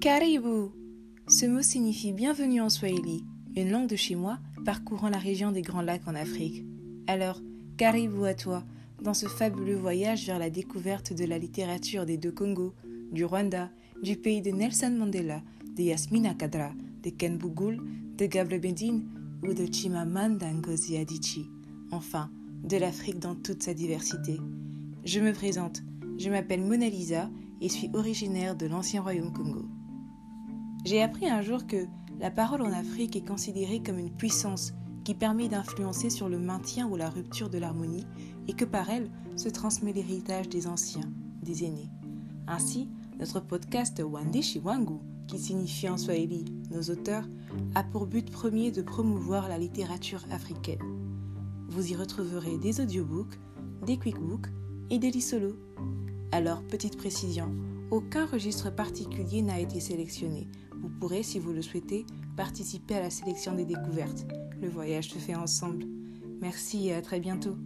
Karibu Ce mot signifie bienvenue en Swahili, une langue de chez moi parcourant la région des Grands Lacs en Afrique. Alors, Karibu à toi dans ce fabuleux voyage vers la découverte de la littérature des deux Congos, du Rwanda, du pays de Nelson Mandela, de Yasmina Kadra, de Ken Bougoul, de Gabriel Bedin ou de Chimamanda Ngozi Adichie. Enfin, de l'Afrique dans toute sa diversité. Je me présente, je m'appelle Mona Lisa et suis originaire de l'ancien royaume Congo. J'ai appris un jour que la parole en Afrique est considérée comme une puissance qui permet d'influencer sur le maintien ou la rupture de l'harmonie et que par elle se transmet l'héritage des anciens, des aînés. Ainsi, notre podcast Wandishi Wangu, qui signifie en swahili nos auteurs, a pour but premier de promouvoir la littérature africaine. Vous y retrouverez des audiobooks, des quickbooks et des solos. Alors, petite précision, aucun registre particulier n'a été sélectionné. Vous pourrez, si vous le souhaitez, participer à la sélection des découvertes. Le voyage se fait ensemble. Merci et à très bientôt.